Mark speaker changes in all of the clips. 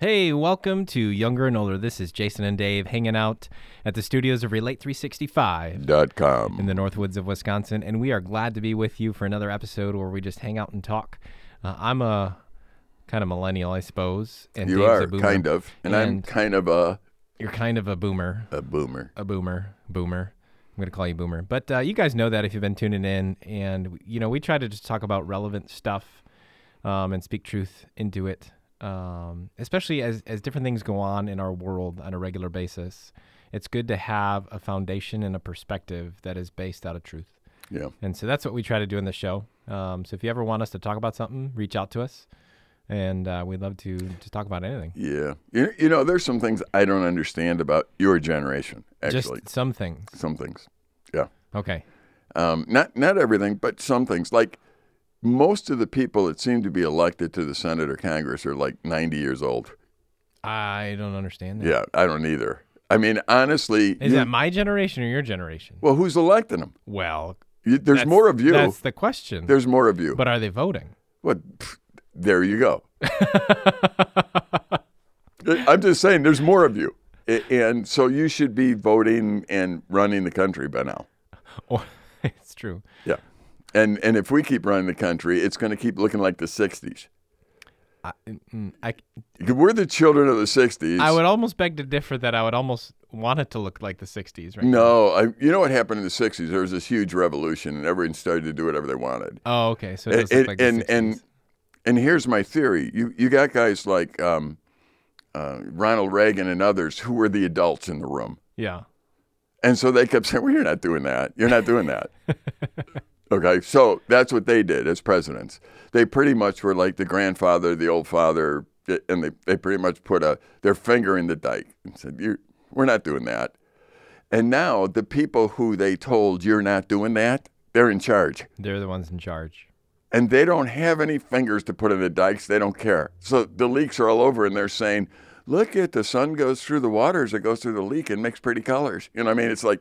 Speaker 1: Hey, welcome to Younger and Older. This is Jason and Dave hanging out at the studios of Relate 365
Speaker 2: Dot com.
Speaker 1: in the Northwoods of Wisconsin, and we are glad to be with you for another episode where we just hang out and talk. Uh, I'm a kind of millennial, I suppose, and
Speaker 2: you
Speaker 1: Dave's
Speaker 2: are
Speaker 1: a boomer.
Speaker 2: kind of, and, I'm kind of a
Speaker 1: You're kind of a boomer,
Speaker 2: a boomer.
Speaker 1: a boomer, boomer. I'm gonna call you boomer, but uh, you guys know that if you've been tuning in, and you know we try to just talk about relevant stuff um, and speak truth into it, um, especially as as different things go on in our world on a regular basis. It's good to have a foundation and a perspective that is based out of truth,
Speaker 2: Yeah,
Speaker 1: and so that's what we try to do in the show. Um, so if you ever want us to talk about something, reach out to us, and uh, we'd love to to talk about anything.
Speaker 2: yeah. You, you know, there's some things I don't understand about your generation. Actually,
Speaker 1: Just some things.
Speaker 2: some things. Yeah,
Speaker 1: Okay.
Speaker 2: um, not not everything, but some things. Like most of the people that seem to be elected to the Senate or Congress are like 90 years old.
Speaker 1: I don't understand that.
Speaker 2: Yeah, I don't either. I mean, honestly,
Speaker 1: Is
Speaker 2: you-
Speaker 1: that my generation or your generation?
Speaker 2: well, who's electing them?
Speaker 1: Well,
Speaker 2: You, there's more of you.
Speaker 1: That's the question.
Speaker 2: There's more of you.
Speaker 1: but are they voting?
Speaker 2: What? pff, There you go. I'm just saying, there's more of you, and so you should be voting and running the country by now.
Speaker 1: Or it's true.
Speaker 2: Yeah, and and if we keep running the country, it's going to keep looking like the '60s.
Speaker 1: I, mm, I,
Speaker 2: We're the children of the '60s.
Speaker 1: I would almost beg to differ that I would almost want it to look like the 60s, right?
Speaker 2: No, I, you know what happened in the '60s? There was this huge revolution, and everyone started to do whatever they wanted.
Speaker 1: Oh, okay. So it does
Speaker 2: and,
Speaker 1: look like
Speaker 2: and,
Speaker 1: 60s.
Speaker 2: and and here's my theory: you you got guys like um, uh, Ronald Reagan and others who were the adults in the room.
Speaker 1: yeah.
Speaker 2: And so they kept saying, Well, you're not doing that. You're not doing that. okay. So that's what they did as presidents. They pretty much were like the grandfather, the old father, eh, and they, they pretty much put a their finger in the dike and said, you We're not doing that. And now the people who they told you're not doing that, they're in charge.
Speaker 1: They're the ones in charge.
Speaker 2: And they don't have any fingers to put in the dikes. They don't care. So the leaks are all over, and they're saying, Look at the sun goes through the waters, it goes through the leak and makes pretty colors. You know what I mean? It's like,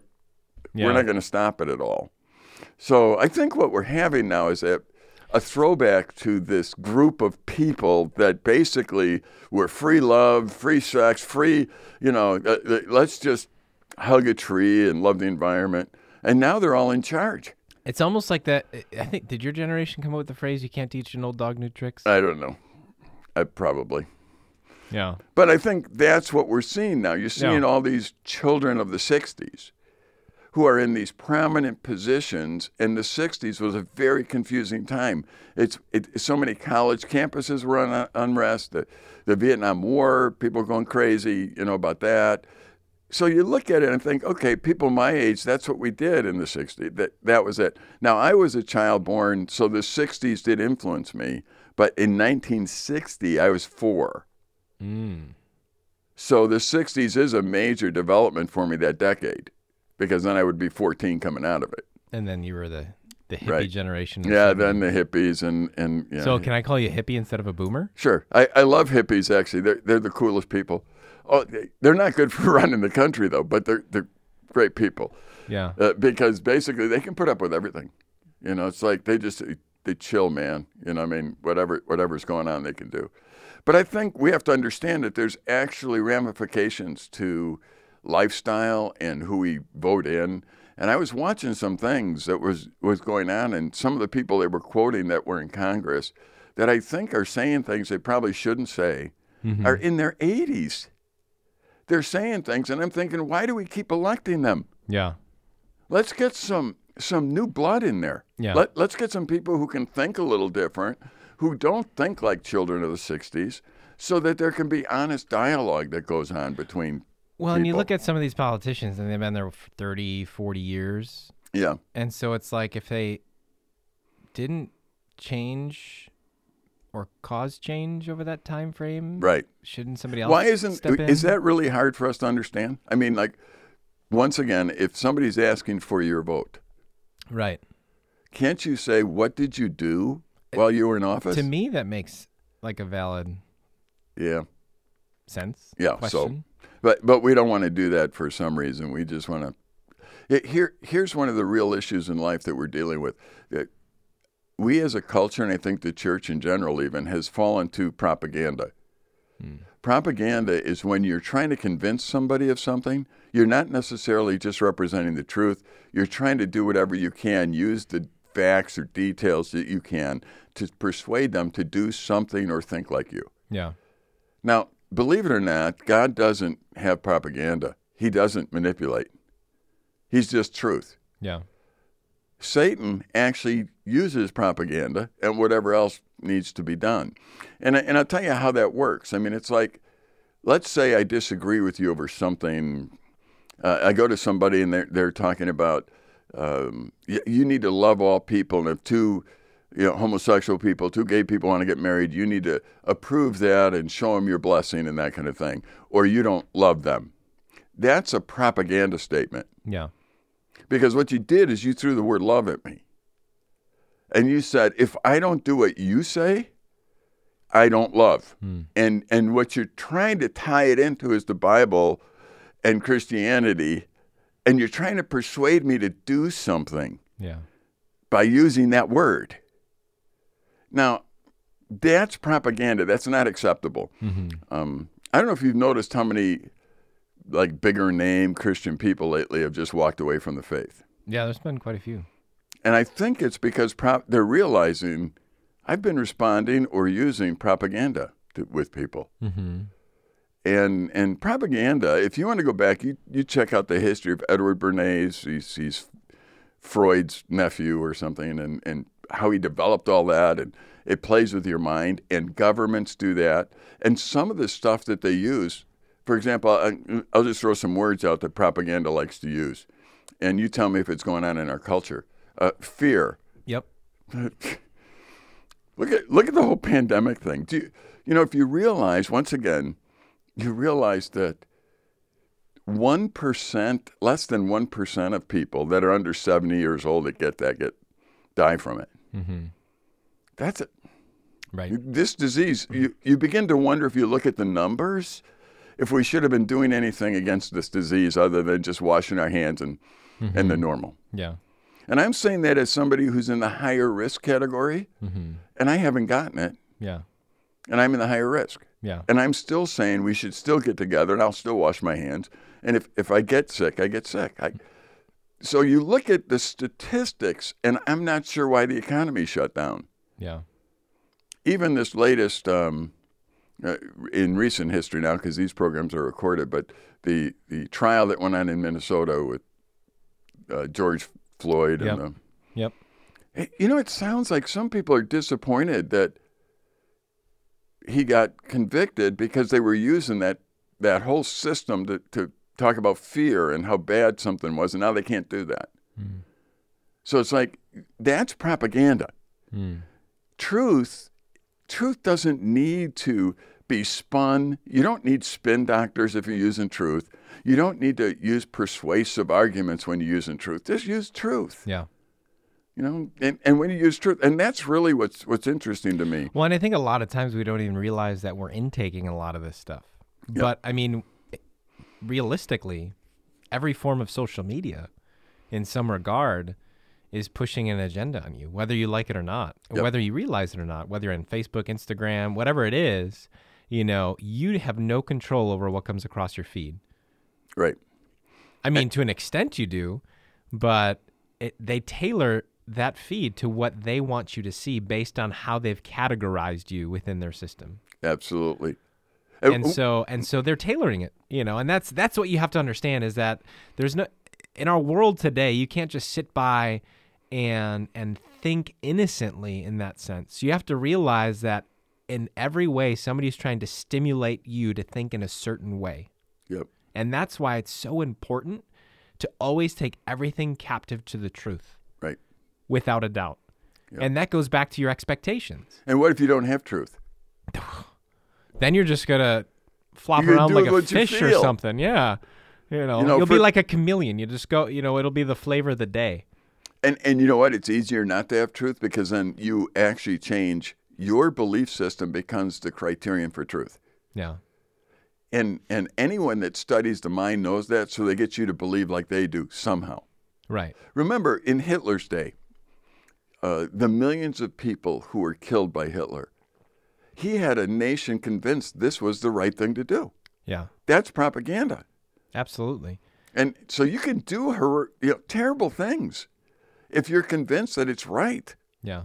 Speaker 1: Yeah.
Speaker 2: we're not going to stop it at all. So I think what we're having now is a, a throwback to this group of people that basically were free love, free sex, free, you know, uh, uh, let's just hug a tree and love the environment. And now they're all in charge.
Speaker 1: It's almost like that. I think, did your generation come up with the phrase, you can't teach an old dog new tricks?
Speaker 2: I don't know. I probably.
Speaker 1: yeah.
Speaker 2: But I think that's what we're seeing now. You're seeing
Speaker 1: Yeah.
Speaker 2: all these children of the 60s who are in these prominent positions. And the 60s was a very confusing time. It's it, so many college campuses were on unrest. The, the Vietnam War, people going crazy, you know, about that. So you look at it and think, okay, people my age, that's what we did in the 60s. That, that was it. Now, I was a child born, so the 60s did influence me. But in 1960, I was four.
Speaker 1: Mm.
Speaker 2: So the 60s is a major development for me that decade because then I would be 14 coming out of it.
Speaker 1: And then you were the, the hippie
Speaker 2: Right.
Speaker 1: generation.
Speaker 2: Yeah,
Speaker 1: 70s.
Speaker 2: then the hippies and, and yeah.
Speaker 1: So can I call you a hippie instead of a boomer?
Speaker 2: sure. I, I love hippies, actually. They're, they're the coolest people. Oh, they- they're not good for running the country, though, but they're, they're great people
Speaker 1: Yeah.
Speaker 2: uh, because basically they can put up with everything. You know, it's like they just they chill, man. You know, I mean, whatever whatever's going on, they can do. But I think we have to understand that there's actually ramifications to lifestyle and who we vote in. And I was watching some things that was was going on, and some of the people they were quoting that were in Congress that I think are saying things they probably shouldn't say mm-hmm. are in their 80s. They're saying things, and I'm thinking, why do we keep electing them?
Speaker 1: Yeah.
Speaker 2: let's get some some new blood in there.
Speaker 1: Yeah.
Speaker 2: Let, let's get some people who can think a little different, who don't think like children of the 60s, so that there can be honest dialogue that goes on between.
Speaker 1: Well, and you look at some of these politicians and they've been there for 30, 40 years.
Speaker 2: Yeah.
Speaker 1: And so it's like if they didn't change or cause change over that time frame,
Speaker 2: Right.
Speaker 1: shouldn't somebody else
Speaker 2: Why isn't is that really hard for us to understand? I mean, like once again, if somebody's asking for your vote,
Speaker 1: right?
Speaker 2: can't you say what did you do while you were in office?
Speaker 1: To me, that makes like a valid
Speaker 2: yeah.
Speaker 1: sense.
Speaker 2: Yeah, so-
Speaker 1: Question.
Speaker 2: But but we don't want to do that for some reason. We just want to. Here here's one of the real issues in life that we're dealing with. That we as a culture, and I think the church in general even, has fallen to propaganda. Hmm. Propaganda is when you're trying to convince somebody of something. You're not necessarily just representing the truth. You're trying to do whatever you can, use the facts or details that you can to persuade them to do something or think like you.
Speaker 1: Yeah.
Speaker 2: Now, believe it or not, God doesn't have propaganda. He doesn't manipulate. He's just truth.
Speaker 1: Yeah.
Speaker 2: Satan actually uses propaganda and whatever else needs to be done. And, and I'll tell you how that works. I mean, it's like, let's say I disagree with you over something. Uh, I go to somebody and they're, they're talking about um, you, you need to love all people. And if two you know, homosexual people, two gay people want to get married, you need to approve that and show them your blessing and that kind of thing, or you don't love them. That's a propaganda statement.
Speaker 1: Yeah.
Speaker 2: Because what you did is you threw the word love at me. And you said, if I don't do what you say, I don't love. Hmm. And and what you're trying to tie it into is the Bible and Christianity, and you're trying to persuade me to do something
Speaker 1: Yeah.
Speaker 2: by using that word. Now, that's propaganda. That's not acceptable. Um, I don't know if you've noticed how many like bigger name Christian people lately have just walked away from the faith.
Speaker 1: Yeah. There's been quite a few.
Speaker 2: And I think it's because prop- they're realizing I've been responding or using propaganda to, with people.
Speaker 1: Mm-hmm.
Speaker 2: And and propaganda, if you want to go back, you, you check out the history of Edward Bernays. He's, he's Freud's nephew or something, and, and how he developed all that. And it plays with your mind, and governments do that. And some of the stuff that they use, for example, I'll just throw some words out that propaganda likes to use. And you tell me if it's going on in our culture. Uh, fear.
Speaker 1: Yep.
Speaker 2: Look at look at the whole pandemic thing. Do you, you know if you realize once again, you realize that one percent, less than one percent of people that are under seventy years old that get that get die from it.
Speaker 1: Mm-hmm.
Speaker 2: That's it.
Speaker 1: Right.
Speaker 2: This disease, you, you begin to wonder if you look at the numbers, if we should have been doing anything against this disease other than just washing our hands and and the normal.
Speaker 1: Yeah.
Speaker 2: And I'm saying that as somebody who's in the higher risk category,
Speaker 1: Mm-hmm.
Speaker 2: and I haven't gotten it,
Speaker 1: Yeah.
Speaker 2: and I'm in the higher risk.
Speaker 1: Yeah.
Speaker 2: And I'm still saying we should still get together and I'll still wash my hands. And if, if I get sick, I get sick. I, so you look at the statistics, and I'm not sure why the economy shut down.
Speaker 1: Yeah.
Speaker 2: Even this latest, um, uh, in recent history now, because these programs are recorded, but the, the trial that went on in Minnesota with uh, George Floyd
Speaker 1: Yep.
Speaker 2: and the,
Speaker 1: Yep.
Speaker 2: You know, it sounds like some people are disappointed that he got convicted because they were using that that whole system to, to talk about fear and how bad something was, and now they can't do that. So it's like that's propaganda.
Speaker 1: Mm.
Speaker 2: Truth, truth doesn't need to be spun. You don't need spin doctors if you're using truth. You don't need to use persuasive arguments when you're using truth. Just use truth.
Speaker 1: Yeah.
Speaker 2: You know, and, and when you use truth, and that's really what's what's interesting to me.
Speaker 1: Well, and I think a lot of times we don't even realize that we're intaking a lot of this stuff. But I mean, realistically, every form of social media, in some regard, is pushing an agenda on you, whether you like it or not,
Speaker 2: Yep.
Speaker 1: whether you realize it or not, whether you're on Facebook, Instagram, whatever it is. You know, you have no control over what comes across your feed.
Speaker 2: Right.
Speaker 1: I mean, to an extent you do, but it, they tailor that feed to what they want you to see based on how they've categorized you within their system.
Speaker 2: Absolutely. Uh,
Speaker 1: And so and so they're tailoring it, you know, and that's that's what you have to understand is that there's no in our world today, you can't just sit by and and think innocently in that sense. You have to realize that in every way somebody's trying to stimulate you to think in a certain way.
Speaker 2: Yep.
Speaker 1: And that's why it's so important to always take everything captive to the truth
Speaker 2: Right.
Speaker 1: without a doubt.
Speaker 2: Yep.
Speaker 1: And that goes back to your expectations.
Speaker 2: And what if you don't have truth?
Speaker 1: Then you're just going to flop
Speaker 2: You're
Speaker 1: around like a fish or something. Yeah. You know,
Speaker 2: You know,
Speaker 1: you'll be like a chameleon. You just go, you know, it'll be the flavor of the day.
Speaker 2: And and you know what? It's easier not to have truth because then you actually change your belief system becomes the criterion for truth.
Speaker 1: Yeah.
Speaker 2: And and anyone that studies the mind knows that, so they get you to believe like they do somehow.
Speaker 1: Right.
Speaker 2: Remember, in Hitler's day, uh, the millions of people who were killed by Hitler, he had a nation convinced this was the right thing to do.
Speaker 1: Yeah.
Speaker 2: That's propaganda.
Speaker 1: Absolutely.
Speaker 2: And so you can do her you know, terrible things if you're convinced that it's right.
Speaker 1: Yeah.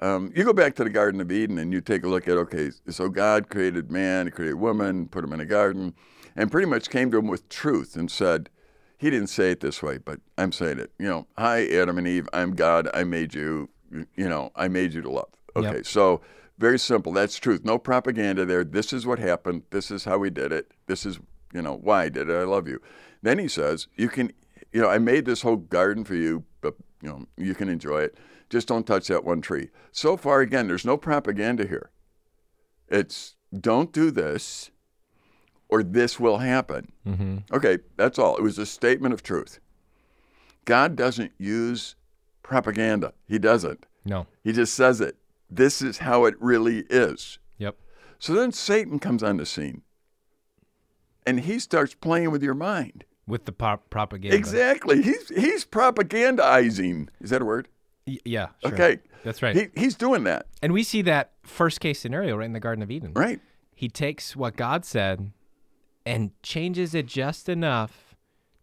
Speaker 2: Um, you go back to the Garden of Eden and you take a look at okay, so God created man, He created woman, put them in a garden, and pretty much came to him with truth and said, He didn't say it this way, but I'm saying it. You know, hi Adam and Eve, I'm God, I made you. You know, I made you to love. Okay,
Speaker 1: Yep.
Speaker 2: so very simple. That's truth. No propaganda there. This is what happened. This is how we did it. This is you know why I did it. I love you. Then he says, you can, you know, I made this whole garden for you, but you know, you can enjoy it. Just don't touch that one tree. So far, again, there's no propaganda here. It's don't do this, or this will happen.
Speaker 1: Mm-hmm.
Speaker 2: Okay, that's all. It was a statement of truth. God doesn't use propaganda. He doesn't.
Speaker 1: No.
Speaker 2: He just says it. This is how it really is.
Speaker 1: Yep.
Speaker 2: So then Satan comes on the scene and he starts playing with your mind.
Speaker 1: With the pop- propaganda.
Speaker 2: Exactly. He's he's propagandizing. Is that a word?
Speaker 1: Y- yeah. Sure.
Speaker 2: Okay.
Speaker 1: That's right.
Speaker 2: He, he's doing that.
Speaker 1: and we see that first case scenario right in the Garden of Eden.
Speaker 2: Right.
Speaker 1: He takes what God said and changes it just enough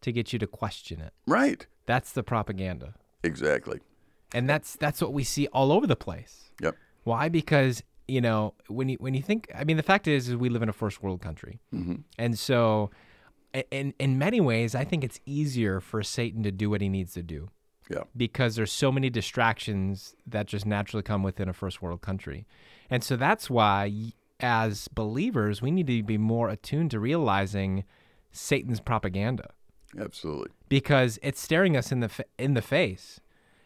Speaker 1: to get you to question it.
Speaker 2: Right.
Speaker 1: That's the propaganda.
Speaker 2: Exactly.
Speaker 1: And that's that's what we see all over the place.
Speaker 2: Yep.
Speaker 1: Why? Because you know when you when you think I mean the fact is, is we live in a first world country,
Speaker 2: hmm
Speaker 1: and so in in many ways I think it's easier for Satan to do what he needs to do
Speaker 2: Yeah.
Speaker 1: because there's so many distractions that just naturally come within a first world country, and so that's why as believers we need to be more attuned to realizing Satan's propaganda
Speaker 2: Absolutely.
Speaker 1: because it's staring us in the fa- in the face.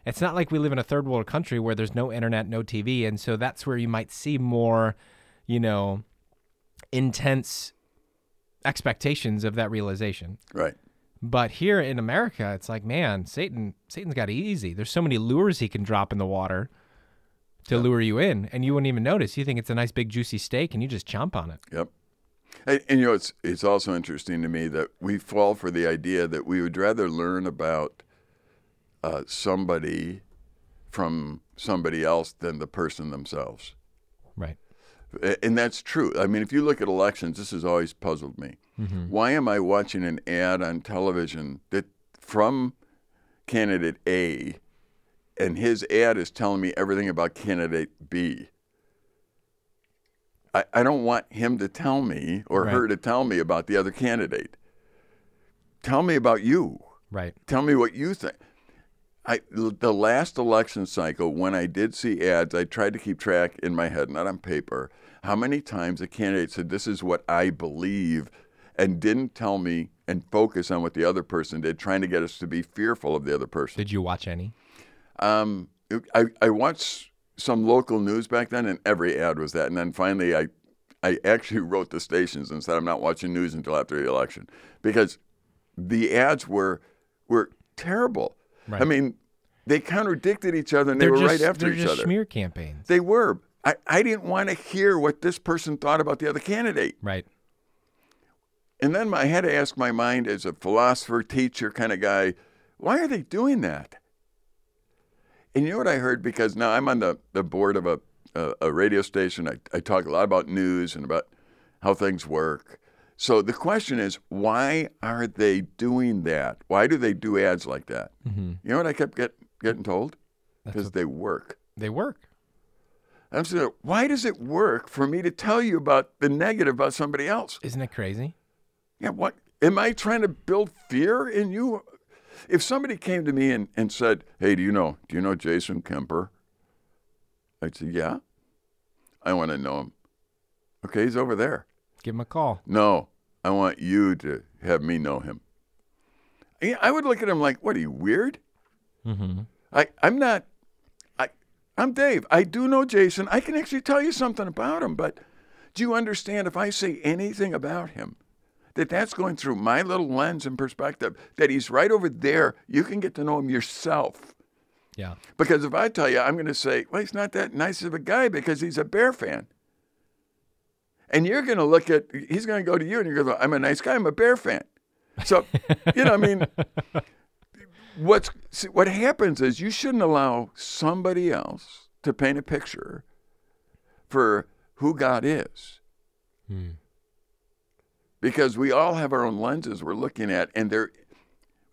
Speaker 1: It's not like we live in a third world country where there's no internet, no TV, and so that's where you might see more, you know, intense expectations of that realization.
Speaker 2: Right.
Speaker 1: But here in America, it's like, man, Satan Satan's got it easy. There's so many lures he can drop in the water to lure you in, and you wouldn't even notice. You think it's a nice big juicy steak, and you just chomp on it.
Speaker 2: Yep. And, and you know, it's it's also interesting to me that we fall for the idea that we would rather learn about uh, somebody from somebody else than the person themselves.
Speaker 1: Right.
Speaker 2: And that's true. I mean, if you look at elections, this has always puzzled me. Why am I watching an ad on television that from candidate A, and his ad is telling me everything about candidate B? I, I don't want him to tell me or
Speaker 1: Right.
Speaker 2: her to tell me about the other candidate. Tell me about you.
Speaker 1: Right.
Speaker 2: Tell me what you think. I the last election cycle when I did see ads, I tried to keep track in my head, not on paper, how many times a candidate said this is what I believe and didn't tell me and focus on what the other person did, trying to get us to be fearful of the other person.
Speaker 1: Did you watch any?
Speaker 2: Um, I, I watched some local news back then, and every ad was that. And then finally, I, I actually wrote the stations and said, I'm not watching news until after the election because the ads were were terrible. I mean, they contradicted each other and they
Speaker 1: They're
Speaker 2: were
Speaker 1: just,
Speaker 2: right after each
Speaker 1: just
Speaker 2: other.
Speaker 1: smear campaigns.
Speaker 2: They were. I, I didn't want to hear what this person thought about the other candidate.
Speaker 1: right.
Speaker 2: And then I had to ask my mind as a philosopher, teacher kind of guy, why are they doing that? And you know what I heard? Because now I'm on the, the board of a, a, a radio station. I, I talk a lot about news and about how things work. So the question is, why are they doing that? Why do they do ads like that?
Speaker 1: hmm
Speaker 2: You know what I kept get, getting told? Because they work.
Speaker 1: They work.
Speaker 2: I'm saying, why does it work for me to tell you about the negative about somebody else?
Speaker 1: Isn't it crazy?
Speaker 2: Yeah, what am I trying to build fear in you? If somebody came to me and, and said, Hey, do you know do you know Jason Kemper? I'd say, Yeah. I want to know him. Okay, he's over there.
Speaker 1: Give him a call.
Speaker 2: No, I want you to have me know him. I would look at him like, what are you weird?
Speaker 1: Mm-hmm.
Speaker 2: I, I'm not I I'm Dave. I do know Jason. I can actually tell you something about him, but do you understand if I say anything about him, that that's going through my little lens and perspective, that he's right over there, you can get to know him yourself.
Speaker 1: Yeah.
Speaker 2: Because if I tell you, I'm going to say, well, he's not that nice of a guy because he's a Bear fan. And you're going to look at, he's going to go to you and you're going to go, I'm a nice guy, I'm a Bear fan. So, you know, I mean, what's see, what happens is you shouldn't allow somebody else to paint a picture for who God is.
Speaker 1: Hmm.
Speaker 2: Because we all have our own lenses we're looking at, and they're,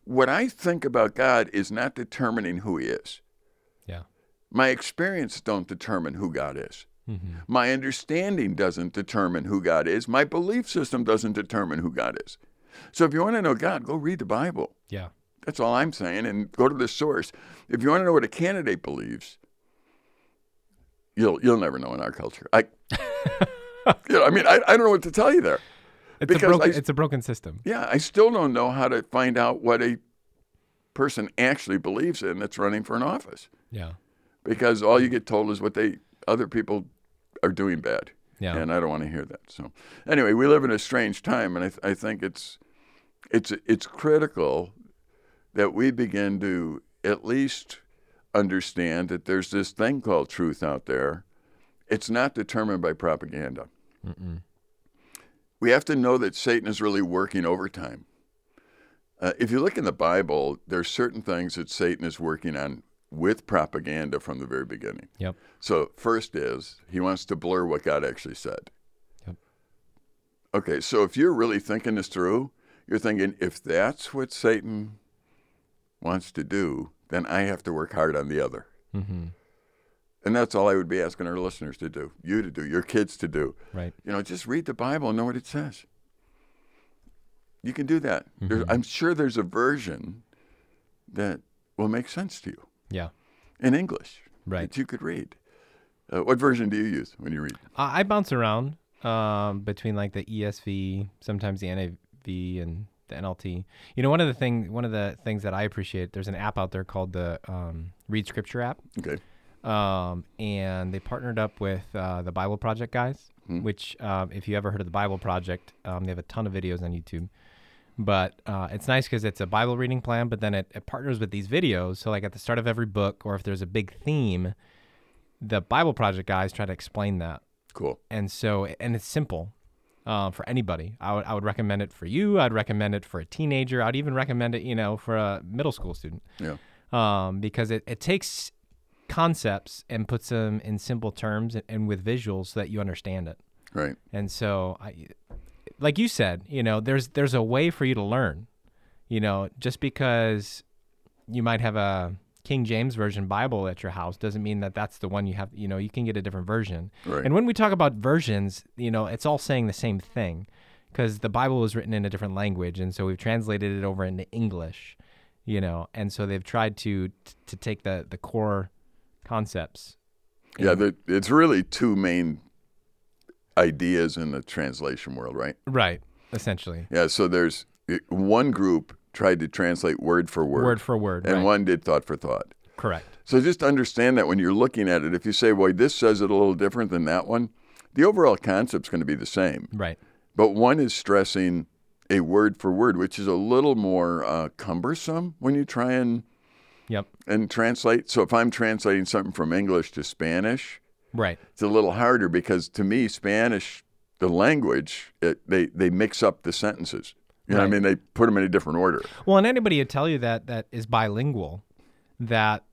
Speaker 2: what I think about God is not determining who He is.
Speaker 1: Yeah.
Speaker 2: My experience don't determine who God is.
Speaker 1: Mm-hmm.
Speaker 2: My understanding doesn't determine who God is. My belief system doesn't determine who God is. So if you want to know God, go read the Bible.
Speaker 1: Yeah.
Speaker 2: That's all I'm saying, and go to the source. If you want to know what a candidate believes, you'll you'll never know in our culture. I, you know, I mean, I, I don't know what to tell you there.
Speaker 1: It's a broken.
Speaker 2: I-
Speaker 1: it's a broken system.
Speaker 2: Yeah, I still don't know how to find out what a person actually believes in that's running for an office
Speaker 1: Yeah.
Speaker 2: because all you get told is what they other people are doing bad.
Speaker 1: Yeah.
Speaker 2: and I don't want to hear that. So, anyway, we live in a strange time, and I, th- I think it's it's it's critical that we begin to at least understand that there's this thing called truth out there. It's not determined by propaganda.
Speaker 1: Mm-mm.
Speaker 2: We have to know that Satan is really working overtime. Uh, if you look in the Bible, there's certain things that Satan is working on with propaganda from the very beginning.
Speaker 1: Yep.
Speaker 2: So first is he wants to blur what God actually said.
Speaker 1: Yep.
Speaker 2: Okay, so if you're really thinking this through, you're thinking if that's what Satan wants to do, then I have to work hard on the other.
Speaker 1: Mm-hmm.
Speaker 2: And that's all I would be asking our listeners to do, you to do, your kids to do.
Speaker 1: Right.
Speaker 2: You know, just read the Bible and know what it says. You can do that.
Speaker 1: Mhm.
Speaker 2: I'm sure there's a version that will make sense to you
Speaker 1: Yeah.
Speaker 2: in English
Speaker 1: Right.
Speaker 2: that you could read. Uh, what version do you use when you read?
Speaker 1: I I bounce around um, between like the ESV, sometimes the NAV, and the NLT. You know, one of the thing, one of the things that I appreciate, there's an app out there called the um, Read Scripture app,
Speaker 2: Okay.
Speaker 1: um, and they partnered up with uh, the Bible Project guys.
Speaker 2: Hmm.
Speaker 1: Which, um, if you ever heard of the Bible Project, um, they have a ton of videos on YouTube. But uh, it's nice because it's a Bible reading plan, but then it, it partners with these videos. So, like at the start of every book, or if there's a big theme, the Bible Project guys try to explain that
Speaker 2: Cool.
Speaker 1: and so and it's simple uh, for anybody. I would I would recommend it for you. I'd recommend it for a teenager. I'd even recommend it, you know, for a middle school student.
Speaker 2: Yeah.
Speaker 1: Um, because it, it takes concepts and puts them in simple terms and, and with visuals so that you understand it.
Speaker 2: Right.
Speaker 1: And so, I, like you said, you know, there's there's a way for you to learn. You know, just because you might have a King James version Bible at your house doesn't mean that that's the one you have. You know, you can get a different version.
Speaker 2: Right.
Speaker 1: And when we talk about versions, you know, it's all saying the same thing because the Bible was written in a different language, and so we've translated it over into English. You know, and so they've tried to to take the the core concepts.
Speaker 2: yeah, the, it's really two main ideas in the translation world, right?
Speaker 1: right, essentially,
Speaker 2: Yeah. So there's one group tried to translate word for word,
Speaker 1: word for word.
Speaker 2: and
Speaker 1: right.
Speaker 2: one did thought for thought.
Speaker 1: Correct.
Speaker 2: So just understand that when you're looking at it, if you say, "Boy, this says it a little different than that one," the overall concept's going to be the same.
Speaker 1: Right.
Speaker 2: But one is stressing a word for word, which is a little more uh, cumbersome when you try and
Speaker 1: Yep.
Speaker 2: and translate. So if I'm translating something from English to Spanish,
Speaker 1: Right.
Speaker 2: it's a little harder because to me, Spanish, the language, it, they they mix up the sentences. You know, what I mean, they put them in a different order.
Speaker 1: Well, and anybody would tell you that that is bilingual, that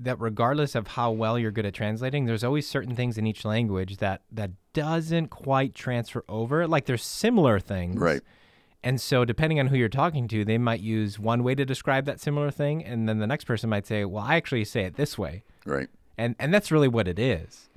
Speaker 1: that regardless of how well you're good at translating, there's always certain things in each language that that doesn't quite transfer over. Like there's similar things,
Speaker 2: Right.
Speaker 1: And so, depending on who you're talking to, they might use one way to describe that similar thing, and then the next person might say, "Well, I actually say it this way,"
Speaker 2: Right.
Speaker 1: and and that's really what it is.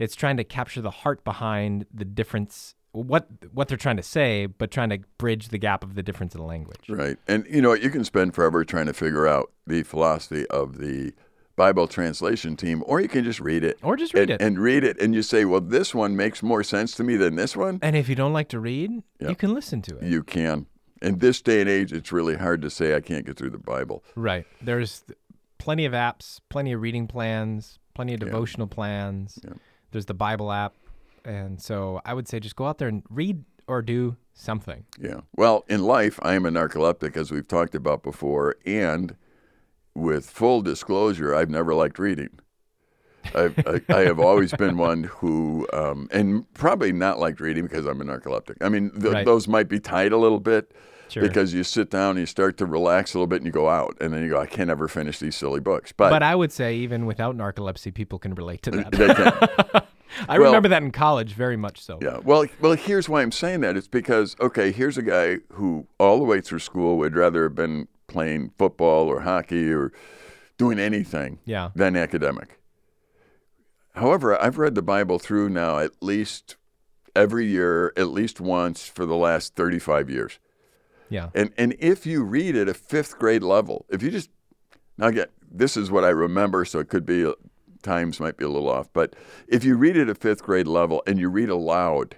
Speaker 1: It's trying to capture the heart behind the difference, what what they're trying to say, but trying to bridge the gap of the difference in the language.
Speaker 2: Right. And you know, you can spend forever trying to figure out the philosophy of the Bible translation team, or you can just read it.
Speaker 1: Or just read
Speaker 2: and,
Speaker 1: it.
Speaker 2: And read it, and you say, well, this one makes more sense to me than this one.
Speaker 1: And if you don't like to read,
Speaker 2: Yeah.
Speaker 1: you can listen to it.
Speaker 2: You can. In this day and age, it's really hard to say I can't get through the Bible.
Speaker 1: Right. There's plenty of apps, plenty of reading plans, plenty of
Speaker 2: Yeah.
Speaker 1: devotional plans.
Speaker 2: Yeah.
Speaker 1: There's the Bible app. And so I would say just go out there and read or do something.
Speaker 2: Yeah. Well, in life, I am a narcoleptic, as we've talked about before, and with full disclosure, I've never liked reading. I've, I, I have always been one who, um, and probably not liked reading because I'm a narcoleptic. I mean, th-
Speaker 1: Right.
Speaker 2: those might be tied a little bit
Speaker 1: Sure.
Speaker 2: because you sit down and you start to relax a little bit and you go out, and then you go, I can't ever finish these silly books.
Speaker 1: but
Speaker 2: But,
Speaker 1: I would say even without narcolepsy, people can relate to uh, that.
Speaker 2: they can.
Speaker 1: I
Speaker 2: Well-
Speaker 1: remember that in college very much so.
Speaker 2: Yeah. Well, well, here's why I'm saying that. It's because okay, here's a guy who all the way through school would rather have been playing football or hockey or doing anything
Speaker 1: Yeah.
Speaker 2: than academic. However, I've read the Bible through now at least every year, at least once for the last 35 years.
Speaker 1: Yeah.
Speaker 2: And and if you read at a fifth grade level, if you just now again, this is what I remember, so it could be uh, times might be a little off, but if you read at a fifth grade level and you read aloud,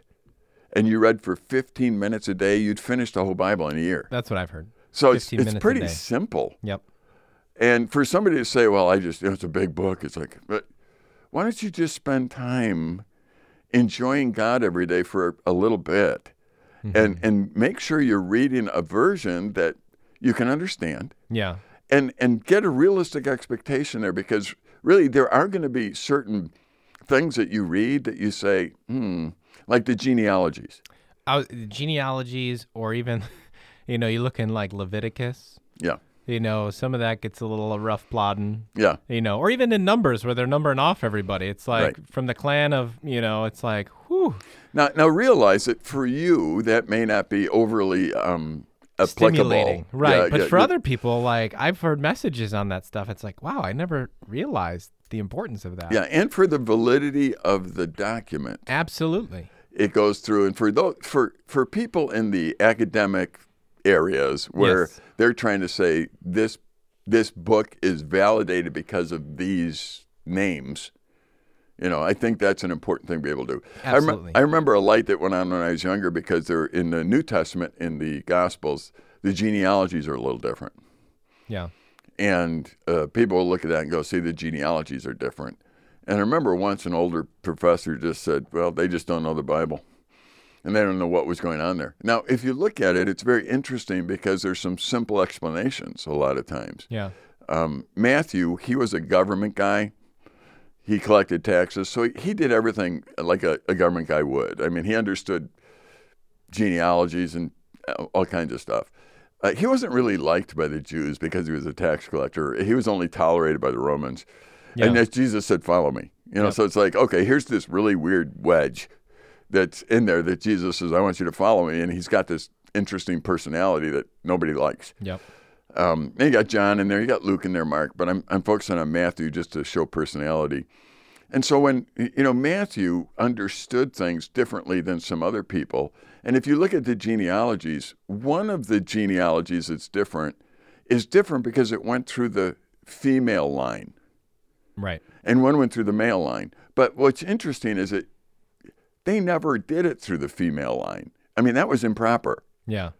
Speaker 2: and you read for 15 minutes a day, you'd finish the whole Bible in a year.
Speaker 1: That's what I've heard.
Speaker 2: So it's it's pretty simple.
Speaker 1: Yep.
Speaker 2: And for somebody to say, "Well, I just you know, it's a big book," it's like, but why don't you just spend time enjoying God every day for a little bit, and and make sure you're reading a version that you can understand,
Speaker 1: Yeah.
Speaker 2: and and get a realistic expectation there, because really there are going to be certain things that you read that you say, hmm, like the genealogies.
Speaker 1: I was, genealogies, or even, you know, you look in like Leviticus.
Speaker 2: Yeah,
Speaker 1: You know, some of that gets a little rough plodding.
Speaker 2: yeah,
Speaker 1: You know, or even in numbers where they're numbering off everybody. It's like
Speaker 2: Right.
Speaker 1: from the clan of, you know, it's like, whew,
Speaker 2: Now, now realize that for you, that may not be overly um, applicable.
Speaker 1: stimulating, right?
Speaker 2: Yeah,
Speaker 1: but
Speaker 2: yeah,
Speaker 1: for
Speaker 2: yeah.
Speaker 1: other people, like I've heard messages on that stuff. It's like, wow, I never realized the importance of that.
Speaker 2: yeah, and for the validity of the document,
Speaker 1: absolutely.
Speaker 2: it goes through. And for those, for for people in the academic areas where
Speaker 1: Yes.
Speaker 2: they're trying to say this this book is validated because of these names. You know, I think that's an important thing to be able to do. I, rem- I remember a light that went on when I was younger because they're in the New Testament, in the Gospels, the genealogies are a little different.
Speaker 1: Yeah,
Speaker 2: And uh, people will look at that and go, see, the genealogies are different. And I remember once an older professor just said, well, they just don't know the Bible. And they don't know what was going on there. Now, if you look at it, it's very interesting because there's some simple explanations a lot of times.
Speaker 1: yeah,
Speaker 2: Um, Matthew, he was a government guy. He collected taxes. So he, he did everything like a, a government guy would. I mean, he understood genealogies and all kinds of stuff. Uh, he wasn't really liked by the Jews because he was a tax collector. He was only tolerated by the Romans. And
Speaker 1: Yeah.
Speaker 2: as Jesus said, "Follow me." You know,
Speaker 1: Yep.
Speaker 2: so it's like, okay, here's this really weird wedge that's in there that Jesus says, "I want you to follow me," and he's got this interesting personality that nobody likes.
Speaker 1: yep,
Speaker 2: Um, and you got John in there, you got Luke in there, Mark, but I'm I'm focusing on Matthew just to show personality. And so when you know Matthew understood things differently than some other people, and if you look at the genealogies, one of the genealogies that's different is different because it went through the female line,
Speaker 1: right.
Speaker 2: and one went through the male line. But what's interesting is that they never did it through the female line. I mean, that was improper.
Speaker 1: Yeah,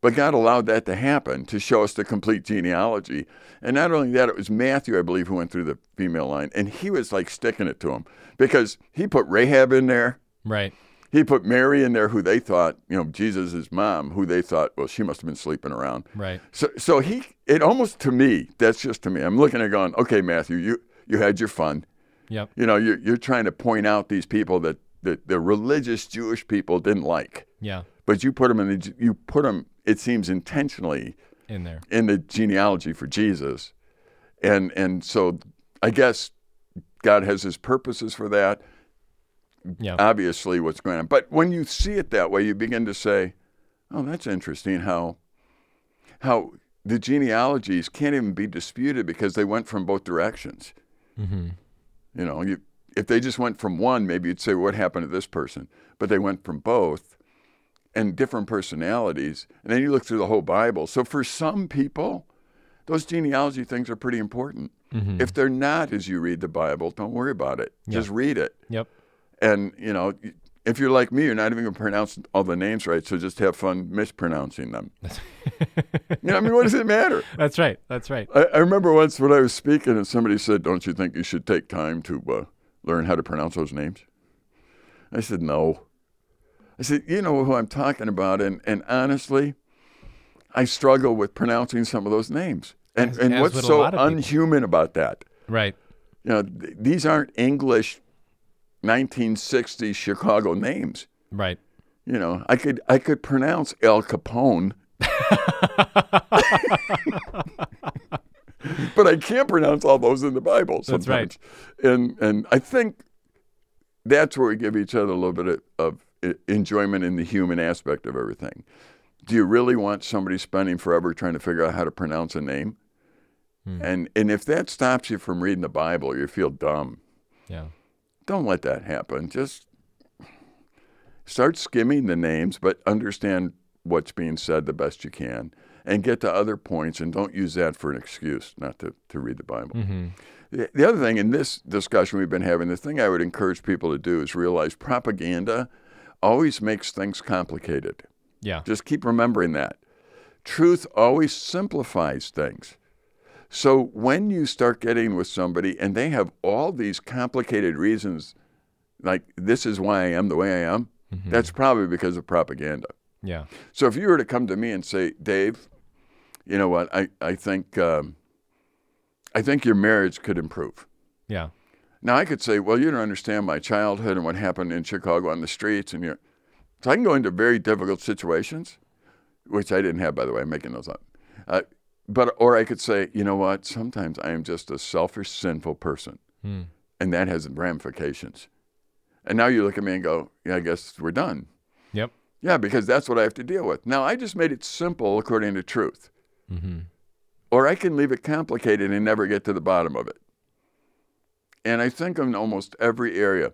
Speaker 2: But God allowed that to happen to show us the complete genealogy. And not only that, it was Matthew, I believe, who went through the female line. And he was like sticking it to him because he put Rahab in there.
Speaker 1: right.
Speaker 2: He put Mary in there, who they thought, you know, Jesus' mom, who they thought, well, she must have been sleeping around.
Speaker 1: Right.
Speaker 2: So, so he, it almost to me, that's just to me. I'm looking at going, okay, Matthew, you, you had your fun.
Speaker 1: Yep.
Speaker 2: You know, you're, you're trying to point out these people that, that the religious Jewish people didn't like,
Speaker 1: Yeah.
Speaker 2: but you put them in the, you put them, it seems intentionally
Speaker 1: In there.
Speaker 2: in the genealogy for Jesus. And and so I guess God has his purposes for that.
Speaker 1: Yeah.
Speaker 2: Obviously what's going on. But when you see it that way, you begin to say, Oh, that's interesting how how the genealogies can't even be disputed because they went from both directions.
Speaker 1: mm-hmm.
Speaker 2: You know, you if they just went from one, maybe you'd say, What happened to this person? But they went from both and different personalities. And then you look through the whole Bible. So for some people, those genealogy things are pretty important.
Speaker 1: Mm-hmm.
Speaker 2: If they're not as you read the Bible, don't worry about it.
Speaker 1: Yeah.
Speaker 2: Just read it.
Speaker 1: Yep.
Speaker 2: And, you know, if you're like me, you're not even going to pronounce all the names right. So just have fun mispronouncing them. you know, I mean, what does it matter?
Speaker 1: That's right. That's right.
Speaker 2: I, I remember once when I was speaking and somebody said, Don't you think you should take time to uh, learn how to pronounce those names? I said, No. I said, You know who I'm talking about. And, and honestly, I struggle with pronouncing some of those names. And,
Speaker 1: As-
Speaker 2: and
Speaker 1: as
Speaker 2: what's so unhuman about that?
Speaker 1: Right.
Speaker 2: You know, th- these aren't English 1960s Chicago names.
Speaker 1: Right.
Speaker 2: You know, I could I could pronounce Al Capone, but I can't pronounce all those in the Bible
Speaker 1: That's right.
Speaker 2: sometimes. And and I think that's where we give each other a little bit of, of enjoyment in the human aspect of everything. Do you really want somebody spending forever trying to figure out how to pronounce a name? Hmm. And and if that stops you from reading the Bible, you feel dumb.
Speaker 1: Yeah.
Speaker 2: Don't let that happen. Just start skimming the names, but understand what's being said the best you can, and get to other points, and don't use that for an excuse not to, to read the Bible.
Speaker 1: Mm-hmm.
Speaker 2: The the other thing in this discussion we've been having, the thing I would encourage people to do is realize propaganda always makes things complicated.
Speaker 1: Yeah.
Speaker 2: Just keep remembering that. Truth always simplifies things. So when you start getting with somebody and they have all these complicated reasons, like this is why I am the way I am, that's probably because of propaganda.
Speaker 1: Yeah.
Speaker 2: So if you were to come to me and say, Dave, you know what, I, I think um, I think your marriage could improve.
Speaker 1: Yeah.
Speaker 2: Now I could say, well, you don't understand my childhood and what happened in Chicago on the streets, and you're so I can go into very difficult situations, which I didn't have, by the way. I'm making those up. Uh, but or I could say, you know what? Sometimes I am just a selfish, sinful person,
Speaker 1: Hmm.
Speaker 2: and that has ramifications. And now you look at me and go, yeah, I guess we're done. Yeah, because that's what I have to deal with. Now I just made it simple according to truth,
Speaker 1: Mm-hmm.
Speaker 2: or I can leave it complicated and never get to the bottom of it. And I think in almost every area,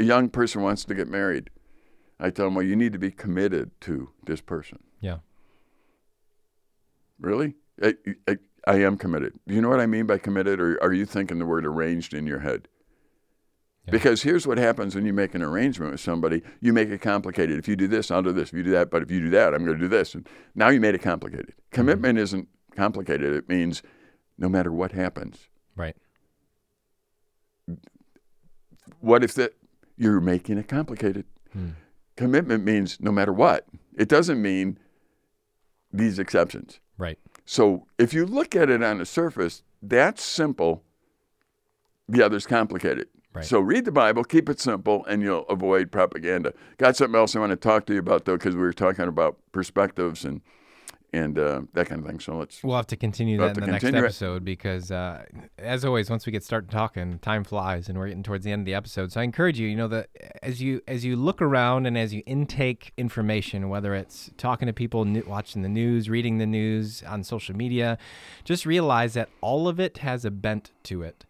Speaker 2: a young person wants to get married. I tell them, well, you need to be committed to this person.
Speaker 1: Yeah.
Speaker 2: Really? I, I, I am committed. Do you know what I mean by committed, or are you thinking the word arranged in your head?
Speaker 1: Yeah.
Speaker 2: Because here's what happens when you make an arrangement with somebody. You make it complicated. If you do this, I'll do this. If you do that, but if you do that, I'm going to do this. And now you made it complicated. Commitment isn't complicated. It means no matter what happens.
Speaker 1: Right.
Speaker 2: What if that you're making it complicated?
Speaker 1: Hmm.
Speaker 2: Commitment means no matter what. It doesn't mean these exceptions.
Speaker 1: Right.
Speaker 2: So if you look at it on the surface, that's simple. The other's complicated.
Speaker 1: Right.
Speaker 2: So read the Bible, keep it simple, and you'll avoid propaganda. Got something else I want to talk to you about though, because we were talking about perspectives and and uh, that kind of thing. So let's.
Speaker 1: We'll have to continue
Speaker 2: We'll
Speaker 1: that in the next
Speaker 2: it.
Speaker 1: episode because, uh, as always, once we get started talking, time flies, and we're getting towards the end of the episode. So I encourage you, you know, that as you as you look around and as you intake information, whether it's talking to people, watching the news, reading the news on social media, just realize that all of it has a bent to it.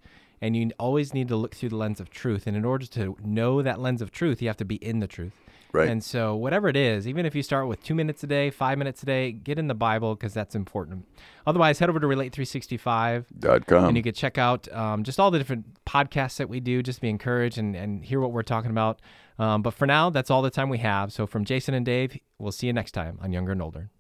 Speaker 1: And you always need to look through the lens of truth. And in order to know that lens of truth, you have to be in the truth.
Speaker 2: Right.
Speaker 1: And so, whatever it is, even if you start with two minutes a day, five minutes a day, get in the Bible because that's important. Otherwise, head over to Relate365
Speaker 2: Dot com.
Speaker 1: and you can check out um, just all the different podcasts that we do. Just be encouraged and, and hear what we're talking about. Um, but for now, that's all the time we have. So, from Jason and Dave, we'll see you next time on Younger and Older.